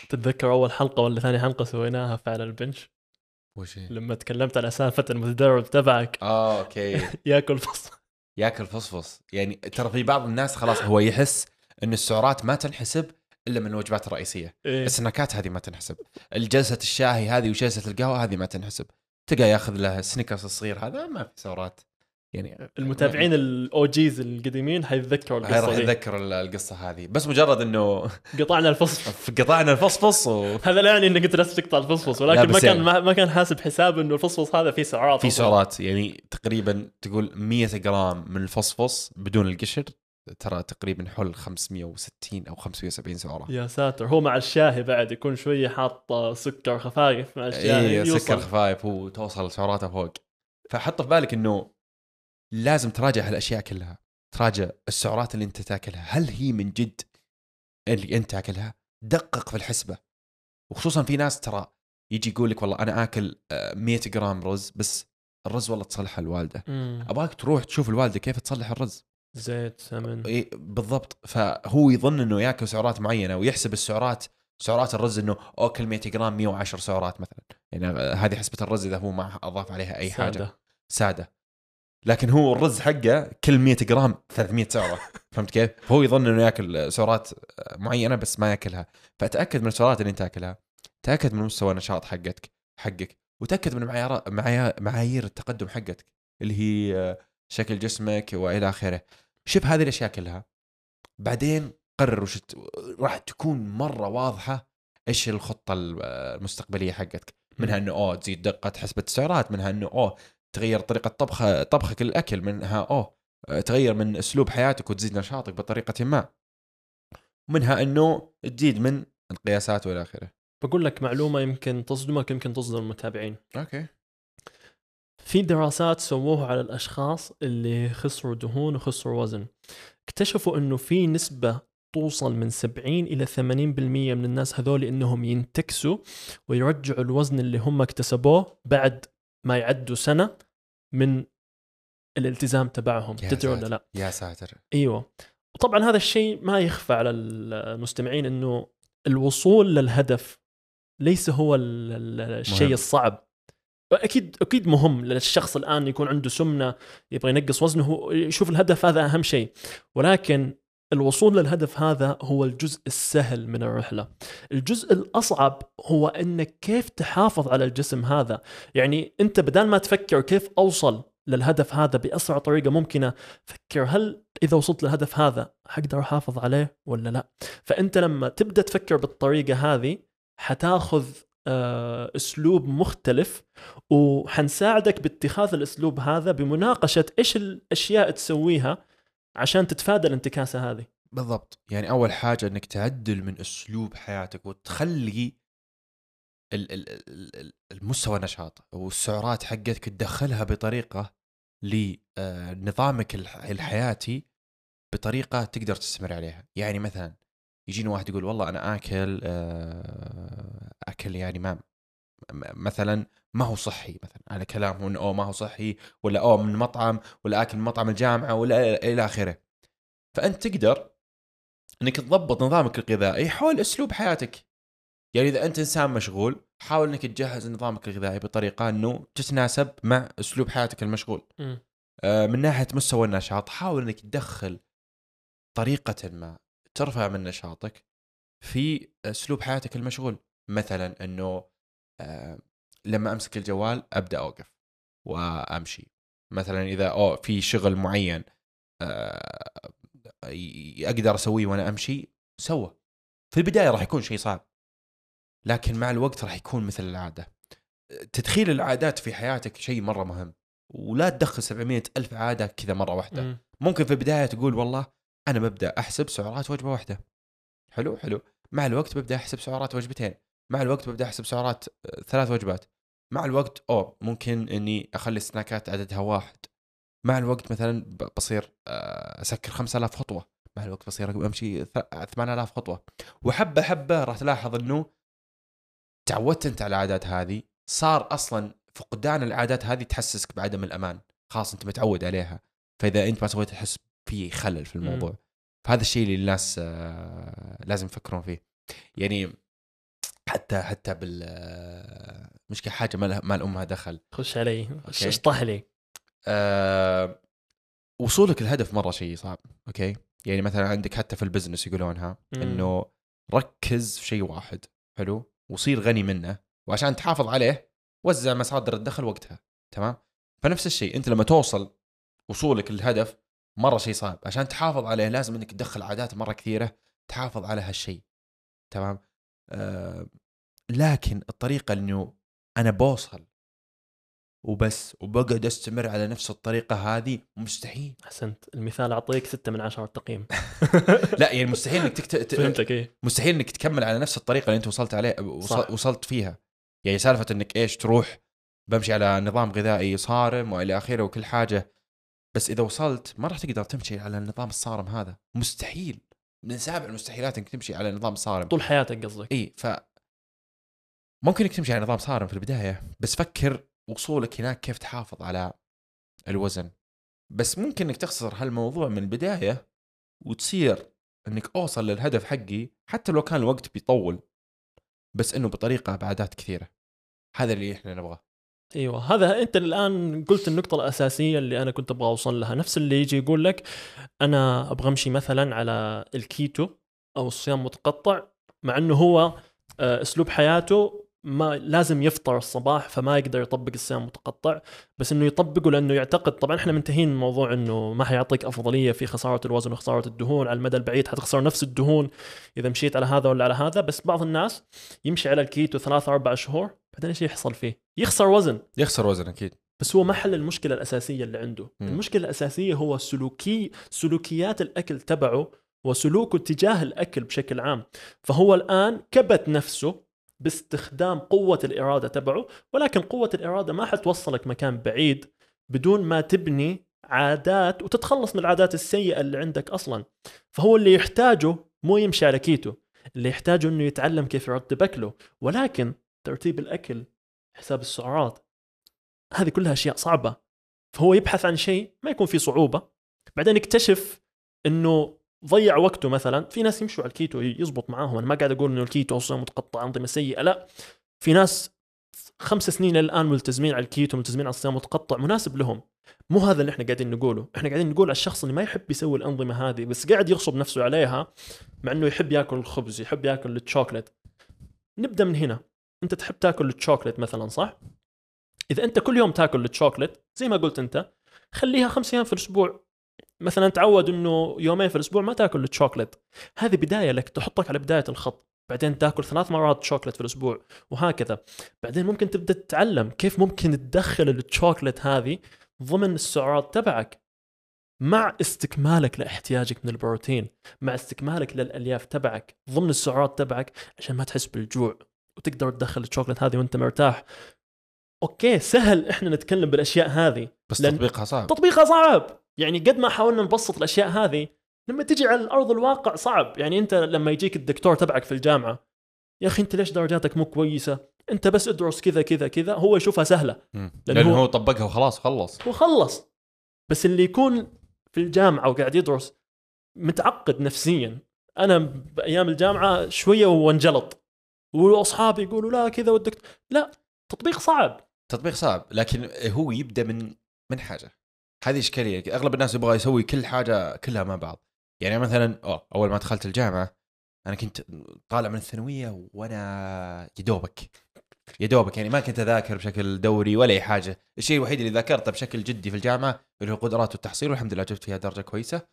تتذكر أول حلقة ولا ثاني حلقة سويناها في على البنش؟ وش؟ لما تكلمت عن سالفة المتدرب تبعك. آه okay. يأكل فص. يأكل فصفص. يعني ترى في بعض الناس خلاص هو يحس إن السعرات ما تنحسب إلا من الوجبات الرئيسيه إيه. السناكات هذه ما تنحسب. الجلسة الشاهي هذه وجلسة القهوة هذه ما تنحسب. تلقى ياخذ له Snickers الصغير هذا ما في سعرات يعني المتابعين ال OGs القديمين حيتذكروا راح القصة دي. يتذكر ال- القصة هذه. بس مجرد إنه قطعنا الفصل في قطعنا الفصفص وفي هذا لا يعني انك انت لازم تقطع الفصفص ولكن ما كان يعني- ما كان حاسب حساب إنه الفصفص هذا فيه سعرات أصلاً. سعرات. يعني تقريبا تقول 100 جرام من الفصفص بدون القشر. ترى تقريبا حول 560 أو 570 سعرة. يا ساتر هو مع الشاهي بعد يكون شوية حاط سكر خفايف مع الشاهي اي يوصل. سكر خفايف وتوصل سعراته فوق. فحط في بالك إنه لازم تراجع هالأشياء كلها. تراجع السعرات اللي أنت تاكلها. هل هي من جد اللي أنت تاكلها؟ دقق في الحسبة. وخصوصا في ناس ترى يجي يقول لك والله أنا آكل آه، 100 جرام رز بس الرز والله تصلحها الوالدة. أبغاك تروح تشوف الوالدة كيف تصلح الرز. زيت سمن. إيه بالضبط. فهو يظن إنه ياكل سعرات معينة ويحسب السعرات سعرات الرز إنه اوكل 100 جرام 110 سعرات مثلا. يعني هذه حسبة الرز إذا هو ما أضاف عليها أي حاجة. سادة. سادة. لكن هو الرز حقه كل 100 جرام 300 سعرة. فهمت كيف؟ فهو يظن إنه ياكل سعرات معينة بس ما ياكلها. فتاكد من السعرات اللي أنت تاكلها. تأكد من مستوى النشاط حقتك حقك. وتأكد من معايير معايير- التقدم حقتك اللي هي شكل جسمك وإلى آخره. شوف هذه الأشياء كلها. بعدين قرر وش راح تكون مرة واضحة إيش الخطة المستقبلية حقتك. منها إنه أوه تزيد دقة حسبه السعرات منها إنه أوه تغير طريقة طبخ طبخك للأكل. منها أوه تغير من أسلوب حياتك وتزيد نشاطك بطريقة ما. منها إنه تزيد من القياسات وإلى آخره. بقول لك معلومة يمكن تصدمك يمكن تصدم المتابعين. أوكي. في دراسات سووها على الأشخاص اللي خسروا دهون وخسروا وزن. اكتشفوا إنه في نسبة توصل من 70 إلى 80% من الناس هذول إنهم ينتكسوا ويرجعوا الوزن اللي هم اكتسبوه بعد ما يعدوا سنة من الالتزام تبعهم. تدري ولا. لا؟ يا ساتر. إيوه. وطبعا هذا الشيء ما يخفى على المستمعين إنه الوصول للهدف ليس هو ال- ال- الشيء. الصعب. أكيد أكيد مهم للشخص الآن يكون عنده سمنة يبغى ينقص وزنه يشوف الهدف هذا أهم شيء. ولكن الوصول للهدف هذا هو الجزء السهل من الرحلة. الجزء الأصعب هو انك كيف تحافظ على الجسم هذا. يعني أنت بدل ما تفكر كيف أوصل للهدف هذا بأسرع طريقة ممكنة فكر هل إذا وصلت للهدف هذا حقدر أحافظ عليه ولا لا؟ فأنت لما تبدأ تفكر بالطريقة هذه حتاخذ أسلوب مختلف وحنساعدك باتخاذ الأسلوب هذا بمناقشة إيش الأشياء تسويها عشان تتفادى الانتكاسة هذه. بالضبط. يعني أول حاجة إنك تعدل من أسلوب حياتك وتخلي ال- ال- ال- ال- المستوى نشاط والسعرات حقتك تدخلها بطريقة لنظامك الحياتي بطريقة تقدر تستمر عليها. يعني مثلا يجيني واحد يقول والله أنا آكل آه، آكل يعني ما م- مثلا ما هو صحي مثلا على كلامه إنه أوه ما هو صحي ولا أوه من مطعم ولا آكل من مطعم الجامعة ولا إلى آخره. فأنت تقدر إنك تضبط نظامك الغذائي حول أسلوب حياتك. يعني إذا أنت إنسان مشغول حاول إنك تجهز نظامك الغذائي بطريقة إنه تتناسب مع أسلوب حياتك المشغول. مم. آه، من ناحية مستوى النشاط حاول إنك تدخل طريقة ما ترفع من نشاطك في أسلوب حياتك المشغول. مثلا إنه آه، لما أمسك الجوال أبدأ أوقف وأمشي. مثلا إذا أو في شغل معين آه، أقدر أسويه وأنا أمشي سوى. في البداية راح يكون شيء صعب لكن مع الوقت راح يكون مثل العادة. تدخيل العادات في حياتك شيء مرة مهم ولا تدخل 700 ألف عادة كذا مرة واحدة. مم. ممكن في البداية تقول والله أنا ببدأ أحسب سعرات وجبة واحدة. حلو حلو. مع الوقت ببدأ أحسب سعرات وجبتين. مع الوقت ببدأ أحسب سعرات آه، ثلاث وجبات. مع الوقت أوه ممكن إني أخلي السناكات عددها واحد. مع الوقت مثلا بصير آه، أسكر 5000 خطوة. مع الوقت بصير أمشي ث- 8000 خطوة. وحبة حبة راح تلاحظ إنه تعودت أنت على العادات هذه. صار أصلا فقدان العادات هذه تحسسك بعدم الأمان. خلاص أنت متعود عليها. فإذا أنت ما سويت تحس في خلل في الموضوع. مم. فهذا الشيء اللي الناس آه، لازم يفكرون فيه. يعني حتى حتى بال آه، مشكله حاجة ما ما الامها دخل. خش علي. اشطح لي. آه وصولك الهدف مرة شيء صعب okay؟ يعني مثلا عندك حتى في ال business يقولونها. إنه ركز في شيء واحد حلو؟ وصير غني منه وعشان تحافظ عليه وزع مصادر الدخل وقتها تمام؟ فنفس الشيء أنت لما توصل وصولك للهدف مرة شيء صعب. عشان تحافظ عليه لازم إنك تدخل عادات مرة كثيرة تحافظ على هالشيء تمام؟ آه لكن الطريقة إنه أنا بوصل وبس وبقعد أستمر على نفس الطريقة هذه مستحيل. أحسنت. المثال أعطيك ستة من عشرة تقييم. لا يعني مستحيل إنك تكت... فهمتك إيه. مستحيل إنك تكمل على نفس الطريقة اللي أنت وصلت عليه وص... وصلت فيها. يعني سالفة إنك إيش تروح بمشي على نظام غذائي صارم وإلى آخره وكل حاجة. بس إذا وصلت ما راح تقدر تمشي على النظام الصارم هذا. مستحيل. من سابع المستحيلات إنك تمشي على نظام صارم. طول حياتك قصدك. إي ف ممكن إنك تمشي على نظام صارم في البداية بس فكر وصولك هناك كيف تحافظ على الوزن. بس ممكن إنك تخسر هالموضوع من البداية وتصير إنك أوصل للهدف حقي حتى لو كان الوقت بيطول بس إنه بطريقة بعادات كثيرة. هذا اللي إحنا نبغاه. إيوه هذا أنت الآن قلت النقطة الأساسية اللي أنا كنت أبغى أوصل لها، نفس اللي يجي يقول لك أنا أبغى أمشي مثلا على الكيتو أو الصيام متقطع مع إنه هو آه، أسلوب حياته ما لازم يفطر الصباح فما يقدر يطبق الصيام متقطع بس إنه يطبقه لأنه يعتقد طبعا إحنا منتهين من موضوع إنه ما حيعطيك أفضلية في خسارة الوزن وخسارة الدهون على المدى البعيد حتخسر نفس الدهون إذا مشيت على هذا ولا على هذا بس بعض الناس يمشي على الكيتو ثلاثة أربع شهور بعدين إيش يحصل فيه؟ يخسر وزن. يخسر وزن أكيد. بس هو ما حل المشكلة الأساسية اللي عنده. مم. المشكلة الأساسية هو سلوكي سلوكيات الأكل تبعه وسلوكه تجاه الأكل بشكل عام. فهو الآن كبت نفسه باستخدام قوة الإرادة تبعه ولكن قوة الإرادة ما حتوصلك مكان بعيد بدون ما تبني عادات وتتخلص من العادات السيئة اللي عندك أصلا. فهو اللي يحتاجه مو يمشي على كيتو اللي يحتاجه إنه يتعلم كيف يرتب اكله ولكن ترتيب الأكل حساب السعرات هذه كلها أشياء صعبة. فهو يبحث عن شيء ما يكون فيه صعوبة بعدين يكتشف إنه ضيع وقته مثلا. في ناس يمشوا على الكيتو يزبط معاهم. أنا ما قاعد أقول إنه الكيتو صيام متقطع أنظمة سيئة لا. في ناس خمس سنين الآن ملتزمين على الكيتو ملتزمين على الصيام المتقطع مناسب لهم. مو هذا اللي إحنا قاعدين نقوله. إحنا قاعدين نقول على الشخص اللي ما يحب يسوي الأنظمة هذه بس قاعد يغصب نفسه عليها مع إنه يحب ياكل الخبز يحب ياكل الشوكليت. نبدأ من هنا. أنت تحب تاكل الشوكليت مثلا صح؟ إذا أنت كل يوم تاكل الشوكليت زي ما قلت أنت خليها خمس أيام في الأسبوع. مثلا تعود إنه يومين في الأسبوع ما تاكل الشوكليت. هذه بداية لك تحطك على بداية الخط. بعدين تاكل ثلاث مرات شوكليت في الأسبوع وهكذا. بعدين ممكن تبدأ تتعلم كيف ممكن تدخل الشوكليت هذه ضمن السعرات تبعك. مع استكمالك لإحتياجك من البروتين مع استكمالك للألياف تبعك ضمن السعرات تبعك عشان ما تحس بالجوع. وتقدر تدخل الشوكليت هذه وانت مرتاح. okay سهل إحنا نتكلم بالأشياء هذه بس تطبيقها صعب. تطبيقها صعب. يعني قد ما حاولنا نبسط الأشياء هذه لما تجي على الأرض الواقع صعب. يعني أنت لما يجيك الدكتور تبعك في الجامعة يا أخي أنت ليش درجاتك مو كويسة؟ أنت بس ادرس كذا كذا كذا. هو يشوفها سهلة. مم. لأن لأنه هو- هو طبقها وخلاص خلص. وخلص بس اللي يكون في الجامعة وقاعد يدرس متعقد نفسيا. أنا بايام الجامعة شوية وانجلط. واصحابي يقولوا لا كذا والدكتور لا تطبيق صعب. تطبيق صعب لكن هو يبدأ من من حاجة. هذه إشكالية. أغلب الناس يبغى يسوي كل حاجة كلها مع بعض. يعني مثلا أوه أول ما دخلت الجامعة أنا كنت طالع من الثانوية وأنا يدوبك يدوبك يعني ما كنت أذاكر بشكل دوري ولا أي حاجة. الشيء الوحيد اللي ذاكرته بشكل جدي في الجامعة اللي هو القدرات والتحصيل والحمد لله جبت فيها درجة كويسة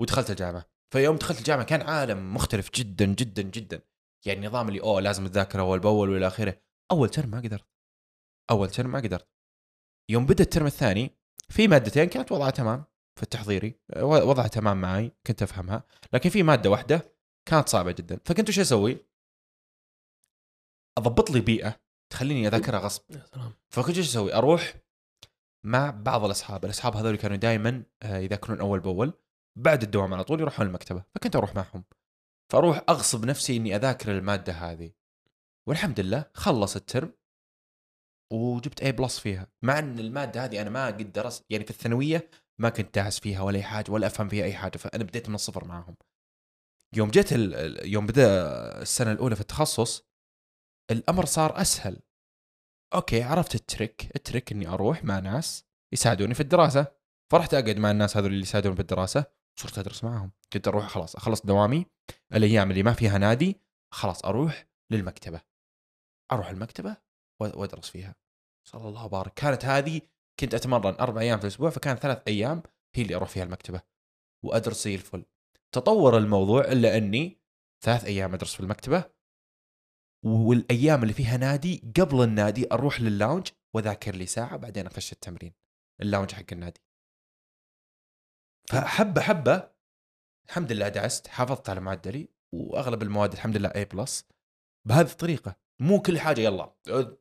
ودخلت الجامعة. فيوم دخلت الجامعة كان عالم مختلف جدا جدا جدا. يعني النظام اللي أوه لازم تذاكر أول بأول وإلى آخره. أول ترم ما قدرت. أول ترم ما قدرت. يوم بدأ الترم الثاني في مادتين كانت وضعها تمام في التحضيري وضعها تمام معي كنت أفهمها. لكن في مادة واحدة كانت صعبة جدا. فكنت وش أسوي؟ أضبط لي بيئة تخليني أذاكرها غصب. فكنت إيش أسوي؟ أروح مع بعض الأصحاب، الأصحاب هذول كانوا دائما يذاكرون أول بأول. بعد الدوام على طول يروحون المكتبة، فكنت أروح معهم. فاروح أغصب نفسي إني أذاكر المادة هذه. والحمد لله خلص الترم وجبت A plus فيها، مع إن المادة هذه أنا ما قد درست يعني في الثانوية ما كنت داعس فيها ولا أي حاجة ولا أفهم فيها أي حاجة، فأنا بديت من الصفر معهم. يوم جت يوم بدأ السنة الأولى في التخصص الأمر صار أسهل okay عرفت ال trick ال trick إني أروح مع ناس يساعدوني في الدراسة فرحت أقعد مع الناس هذول اللي يساعدوني في الدراسة صرت أدرس معهم كنت أروح خلاص أخلص دوامي الأيام اللي ما فيها نادي خلاص أروح للمكتبة. أروح المكتبة وأدرس فيها. صلى الله وبارك كانت هذه كنت أتمرن أربع أيام في الأسبوع فكان ثلاث أيام هي اللي أروح فيها المكتبة. وأدرس زي الفل. تطور الموضوع إلا أني ثلاث أيام أدرس في المكتبة. والأيام اللي فيها نادي قبل النادي أروح لل lounge وأذاكر لي ساعة بعدين أخش التمرين. ال lounge حق النادي. فحبة حبة الحمد لله دعست حافظت على معدلي وأغلب المواد الحمد لله اي بلس بهذه الطريقة مو كل حاجة يلا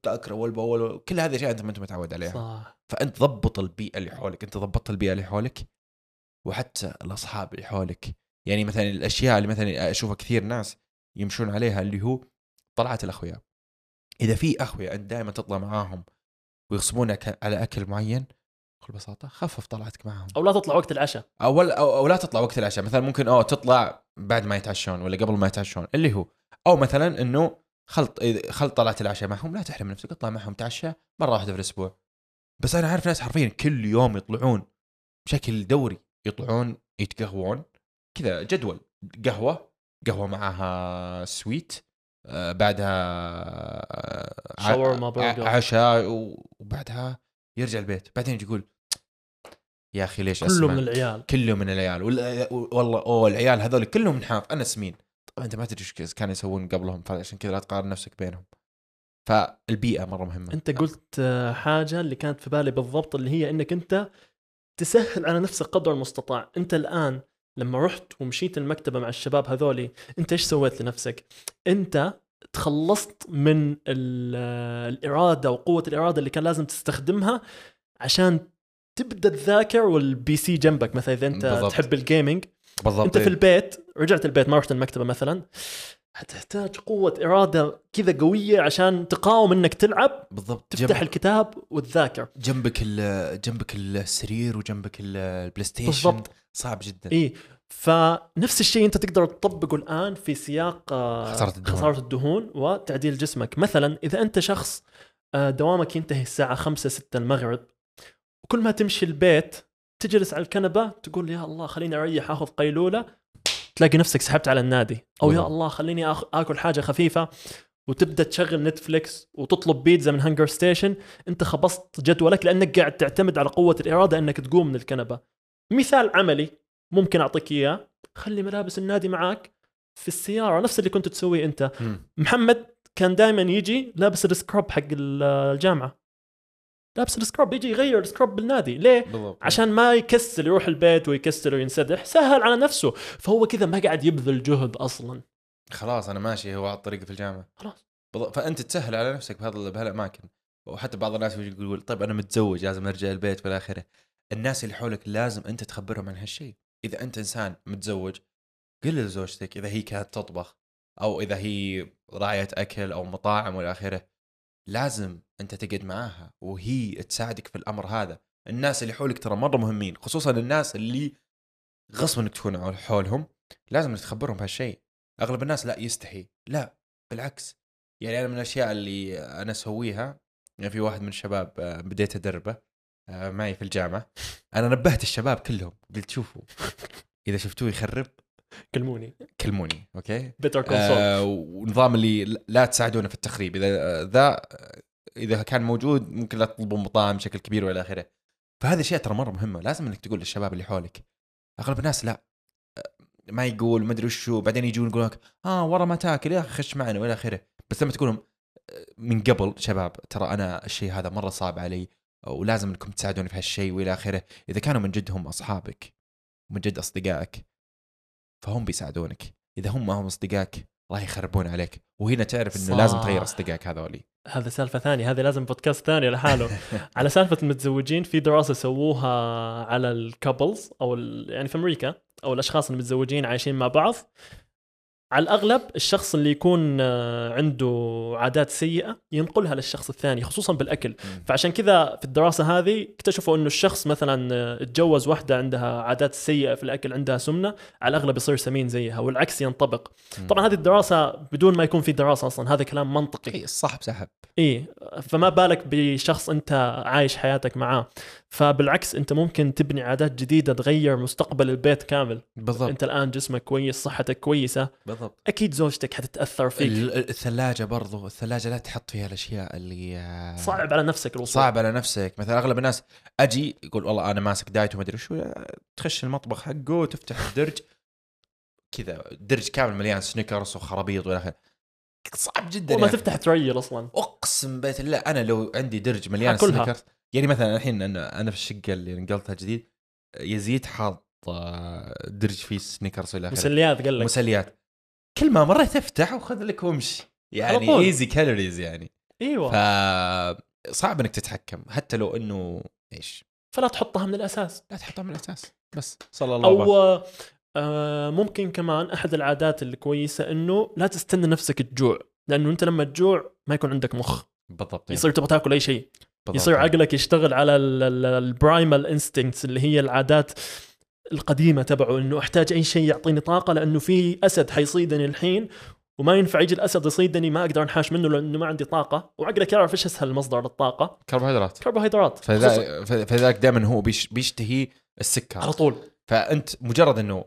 اول باول كل هذه الاشياء أنت ما أنت متعود عليها. صح. فأنت ضبط البيئة اللي حولك أنت ضبطت البيئة اللي حولك وحتى الأصحاب اللي حولك. يعني مثلا الأشياء اللي مثلا أشوفها كثير ناس يمشون عليها اللي هو طلعات الأخويا. إذا في أخويا أنت دائما تطلع معاهم ويغصبونك على أكل معين بكل بساطة خفف طلعتك معاهم أو لا تطلع وقت العشاء. أو أو, أو لا تطلع وقت العشاء. مثلا ممكن أو تطلع بعد ما يتعشون ولا قبل ما يتعشون اللي هو. أو مثلا إنه خلط خل طلعت العشاء معهم لا تحرم نفسك اطلع معهم تعشى مرة واحدة في الأسبوع. بس أنا عارف ناس حرفيا كل يوم يطلعون بشكل دوري. يطلعون يتقهوون. كذا جدول. قهوة قهوة معها سويت آه بعدها آه، شاورما، برجر. ع- عشاء وبعدها يرجع البيت. بعدين يجي يقول يا أخي ليش كله؟ من العيال. كله من العيال. والله أوه العيال هذول كلهم نحاف. أنا سمين طبعا أنت ما تدري إيش كانوا يسوون قبلهم فعشان كذا لا تقارن نفسك بينهم. فالبيئة مرة مهمة. أنت قلت آه، حاجة اللي كانت في بالي بالضبط اللي هي إنك أنت تسهل على نفسك قدر المستطاع. أنت الآن لما رحت ومشيت المكتبة مع الشباب هذولي أنت إيش سويت لنفسك؟ أنت تخلصت من ال- الإرادة وقوة الإرادة اللي كان لازم تستخدمها عشان تبدأ تذاكر وال PC جنبك. مثلا إذا أنت بالضبط. تحب ال gaming بالضبط أنت في البيت رجعت البيت ما رحت المكتبة مثلا. حتحتاج قوة إرادة كذا قوية عشان تقاوم إنك تلعب بالضبط. تفتح جنب الكتاب وتذاكر. جنبك ال- جنبك السرير وجنبك ال- ال PlayStation بالضبط. صعب جدا. اي فنفس الشيء انت تقدر تطبقه الآن في سياق آه، خسارة الدهون. خسارة الدهون وتعديل جسمك. مثلا إذا أنت شخص آه، دوامك ينتهي الساعة 5 6 المغرب وكل ما تمشي البيت تجلس على الكنبة تقول يا الله خليني أريح آخذ قيلولة تلاقي نفسك سحبت على النادي. أو يا. الله خليني آكل حاجة خفيفة وتبدأ تشغل Netflix وتطلب بيتزا من HungerStation أنت خبصت جدولك لأنك قاعد تعتمد على قوة الإرادة أنك تقوم من الكنبة. مثال عملي. ممكن أعطيك إياه. خلي ملابس النادي معك في السيارة نفس اللي كنت تسويه أنت. مم. محمد كان دائما يجي لابس ال scrub حق الجامعة. لابس ال scrub يجي يغير ال scrub بالنادي. ليه؟ بالضبط. عشان ما يكسل يروح البيت ويكسل وينسدح. سهل على نفسه. فهو كذا ما قاعد يبذل جهد أصلا. خلاص أنا ماشي هو على الطريق في الجامعة. خلاص. بالضبط فأنت تسهل على نفسك بهذا بهالاماكن وحتى بعض الناس يقول طيب أنا متزوج لازم أرجع البيت والى آخره. الناس اللي حولك لازم أنت تخبرهم عن هالشيء. إذا أنت إنسان متزوج قل لزوجتك إذا هي كانت تطبخ أو إذا هي راعية أكل أو مطاعم وإلى آخره لازم أنت تقعد معاها وهي تساعدك في الأمر هذا. الناس اللي حولك ترى مرة مهمين خصوصا الناس اللي غصب انك تكون حولهم لازم تخبرهم بهالشيء أغلب الناس لا يستحي لا بالعكس. يعني أنا من الأشياء اللي أنا أسويها يعني في واحد من الشباب آه، بديت أدربه. معي في الجامعة. أنا نبهت الشباب كلهم. قلت شوفوا إذا شفتوه يخرب كلموني. كلموني okay؟ بيتر آه ونظام اللي لا تساعدونه في التخريب. إذا آه، ذا إذا كان موجود ممكن لا تطلبوا مطاعم بشكل كبير وإلى آخره. فهذه الاشياء ترى مرة مهمة. لازم إنك تقول للشباب اللي حولك. أغلب الناس لا. آه، ما يقول ما أدري وشو بعدين يجون يقول لك آه ورا ما تاكل. يا أخي خش معنا. وإلى آخره. بس لما تقول لهم آه، من قبل شباب ترى أنا الشيء هذا مرة صعب علي. ولازم انكم تساعدوني في هالشيء والى آخره. إذا كانوا من جد هم أصحابك ومن جد أصدقائك فهم بيساعدونك. إذا هم ما هم أصدقائك راح يخربون عليك. وهنا تعرف إنه صح. لازم تغير أصدقائك هذولي. هذا سالفة ثانية. هذه لازم بودكاست ثاني لحاله. على سالفة المتزوجين في دراسة سووها على الكابلز أو يعني في أمريكا أو الأشخاص المتزوجين عايشين مع بعض. على الأغلب الشخص اللي يكون آه، عنده عادات سيئة ينقلها للشخص الثاني خصوصا بالأكل. فعشان كذا في الدراسة هذه اكتشفوا إنه الشخص مثلا آه، اتجوز واحدة عندها عادات سيئة في الأكل عندها سمنة على الأغلب يصير سمين زيها والعكس ينطبق. طبعا هذه الدراسة بدون ما يكون في دراسة أصلا هذا كلام منطقي. اي الصاحب إيه فما بالك بشخص أنت عايش حياتك معاه. فبالعكس أنت ممكن تبني عادات جديدة تغير مستقبل البيت كامل. بالضبط. أنت الآن جسمك كويس صحتك كويسة. بالضبط. أكيد زوجتك حتتأثر فيك. ال- الثلاجة برضو الثلاجة لا تحط فيها الأشياء اللي آه، صعب على نفسك الوصول. صعب على نفسك. مثلا أغلب الناس أجي يقول والله أنا ماسك diet وما أدري شو تخش المطبخ حقه وتفتح الدرج. كذا درج كامل مليان Snickers وخرابيط وإلى آخره. صعب جدا وما يعني. تفتح تريل أصلا. أقسم بيت الله أنا لو عندي درج مليان. Snickers يعني مثلا الحين أنا أنا في الشقة اللي نقلتها جديد يزيد حاط آه، درج فيه Snickers وإلى آخره. مسليات قال لك. مسليات. كل ما مرة تفتح وخذ لك وامشي. يعني. easy calories يعني. إيوه. ف صعب إنك تتحكم حتى لو إنه إيش؟ فلا تحطها من الأساس. لا تحطها من الأساس بس. صلى الله عليه أو آه ممكن كمان أحد العادات الكويسة إنه لا تستنى نفسك تجوع لأنه أنت لما تجوع ما يكون عندك مخ. بالضبط. يصير تبغى تاكل أي شيء. بالضبط. يصير عقلك يشتغل على ال primal instincts اللي هي العادات القديمة تبعه إنه أحتاج أي شيء يعطيني طاقة لأنه في أسد حيصيدني الحين وما ينفع يجي الأسد يصيدني ما أقدر أنحاش منه لأنه ما عندي طاقة وعقلك يعرف إيش أسهل مصدر للطاقه كربوهيدرات. كربوهيدرات. خصوصاً- فذا- ف- فذاك دائما هو بيش بيشتهي السكر. على طول. فأنت مجرد إنه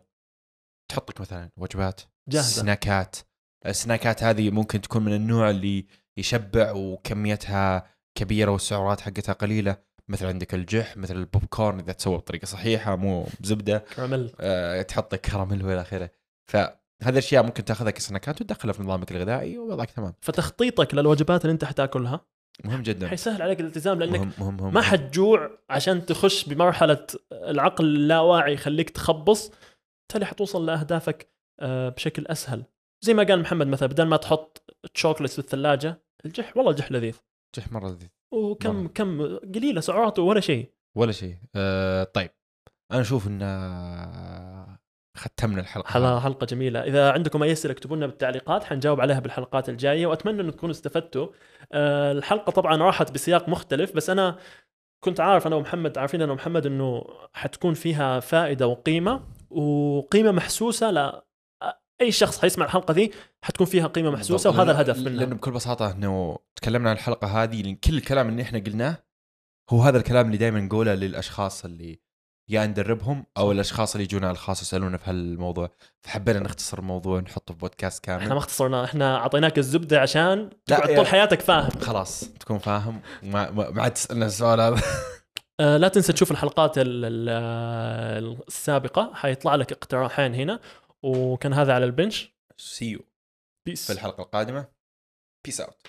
تحط لك مثلا وجبات جاهزة. سناكات. السناكات هذه ممكن تكون من النوع اللي يشبع وكميتها كبيرة والسعرات حقتها قليلة. مثل عندك الجح مثل البوب كورن إذا تسوى بطريقة صحيحة مو بزبدة. كراميل. أه تحط لك كراميل وإلى آخره. فهذه الأشياء ممكن تاخذها كسناكات وتدخلها في نظامك الغذائي ووضعك تمام. فتخطيطك للوجبات اللي أنت حتأكلها مهم جدا. حيسهل عليك الالتزام لأنك مهم مهم, مهم ما حتجوع عشان تخش بمرحلة العقل اللاواعي يخليك تخبص. بالتالي حتوصل لأهدافك آه، بشكل أسهل. زي ما قال محمد مثلا بدل ما تحط تشوكلت في الثلاجة الجح والله الجح لذيذ. جح مرة لذيذ. وكم مرة. كم قليلة سعراته ولا شيء. ولا شيء. أه طيب. أنا أشوف إن آه، ختمنا الحلقة. حلقة, حلقة جميلة. إذا عندكم أي أسئلة اكتبوا لنا بالتعليقات حنجاوب عليها بالحلقات الجاية وأتمنى أن تكونوا استفدتوا. آه، الحلقة طبعا راحت بسياق مختلف بس أنا كنت عارف أنا ومحمد عارفين أنا ومحمد أنه حتكون فيها فائدة وقيمة. وقيمة محسوسة لا أي شخص حيسمع الحلقة دي حتكون فيها قيمة محسوسة بالضبط. وهذا الهدف لأنه منها. بكل بساطة إنه تكلمنا عن الحلقة هذه لأن كل الكلام اللي إحنا قلناه هو هذا الكلام اللي دائما نقوله للأشخاص اللي يا ندربهم أو الأشخاص اللي يجونا على الخاص يسالونا في هالموضوع. فحبينا نختصر الموضوع نحطه في بودكاست إحنا ما كامل اختصرنا إحنا أعطيناك الزبدة عشان تقعد طول حياتك فاهم. خلاص تكون فاهم. ما ما عاد تسألنا السؤال هذا. لا تنسى تشوف الحلقات ال- ال- آه، السابقة. حيطلع لك اقتراحين هنا. وكان هذا على البنش. see you, peace في الحلقة القادمة. بيس اوت